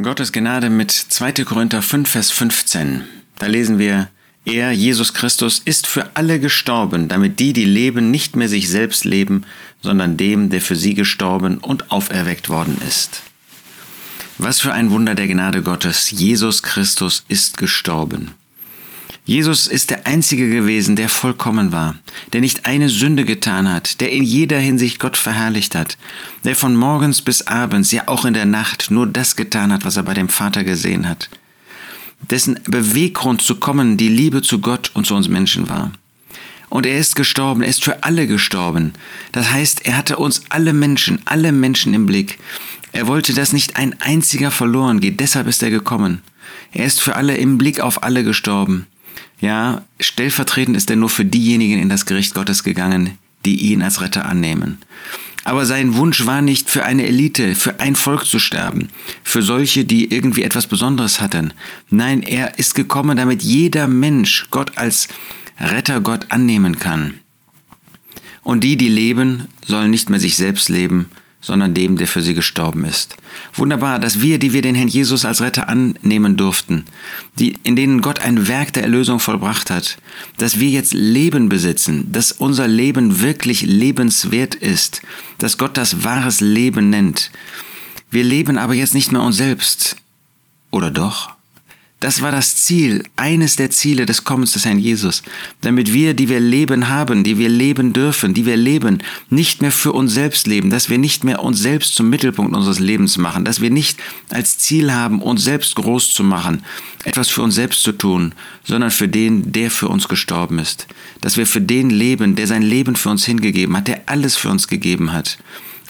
Gottes Gnade mit 2. Korinther 5, Vers 15. Da lesen wir, er, Jesus Christus, ist für alle gestorben, damit die, die leben, nicht mehr sich selbst leben, sondern dem, der für sie gestorben und auferweckt worden ist. Was für ein Wunder der Gnade Gottes. Jesus Christus ist gestorben. Jesus ist der Einzige gewesen, der vollkommen war, der nicht eine Sünde getan hat, der in jeder Hinsicht Gott verherrlicht hat, der von morgens bis abends, ja auch in der Nacht, nur das getan hat, was er bei dem Vater gesehen hat, dessen Beweggrund zu kommen die Liebe zu Gott und zu uns Menschen war. Und er ist gestorben, er ist für alle gestorben. Das heißt, er hatte uns alle Menschen, alle Menschen im Blick. Er wollte, dass nicht ein einziger verloren geht, deshalb ist er gekommen. Er ist für alle im Blick auf alle gestorben. Ja, stellvertretend ist er nur für diejenigen in das Gericht Gottes gegangen, die ihn als Retter annehmen. Aber sein Wunsch war nicht für eine Elite, für ein Volk zu sterben, für solche, die irgendwie etwas Besonderes hatten. Nein, er ist gekommen, damit jeder Mensch Gott als Retter Gott annehmen kann. Und die, die leben, sollen nicht mehr sich selbst leben, sondern dem, der für sie gestorben ist. Wunderbar, dass wir, die wir den Herrn Jesus als Retter annehmen durften, die, in denen Gott ein Werk der Erlösung vollbracht hat, dass wir jetzt Leben besitzen, dass unser Leben wirklich lebenswert ist, dass Gott das wahres Leben nennt. Wir leben aber jetzt nicht mehr uns selbst. Oder doch? Das war das Ziel, eines der Ziele des Kommens des Herrn Jesus, damit wir, die wir Leben haben, die wir leben dürfen, die wir leben, nicht mehr für uns selbst leben, dass wir nicht mehr uns selbst zum Mittelpunkt unseres Lebens machen, dass wir nicht als Ziel haben, uns selbst groß zu machen, etwas für uns selbst zu tun, sondern für den, der für uns gestorben ist, dass wir für den leben, der sein Leben für uns hingegeben hat, der alles für uns gegeben hat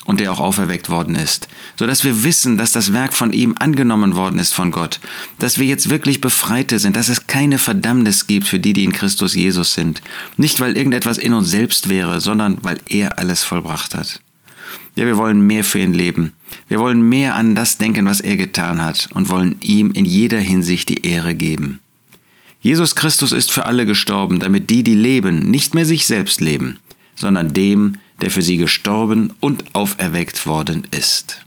und der auch auferweckt worden ist, so dass wir wissen, dass das Werk von ihm angenommen worden ist von Gott, dass wir jetzt wirklich Befreite sind, dass es keine Verdammnis gibt für die, die in Christus Jesus sind, nicht weil irgendetwas in uns selbst wäre, sondern weil er alles vollbracht hat. Ja, wir wollen mehr für ihn leben. Wir wollen mehr an das denken, was er getan hat und wollen ihm in jeder Hinsicht die Ehre geben. Jesus Christus ist für alle gestorben, damit die, die leben, nicht mehr sich selbst leben, sondern dem, der für sie gestorben und auferweckt worden ist.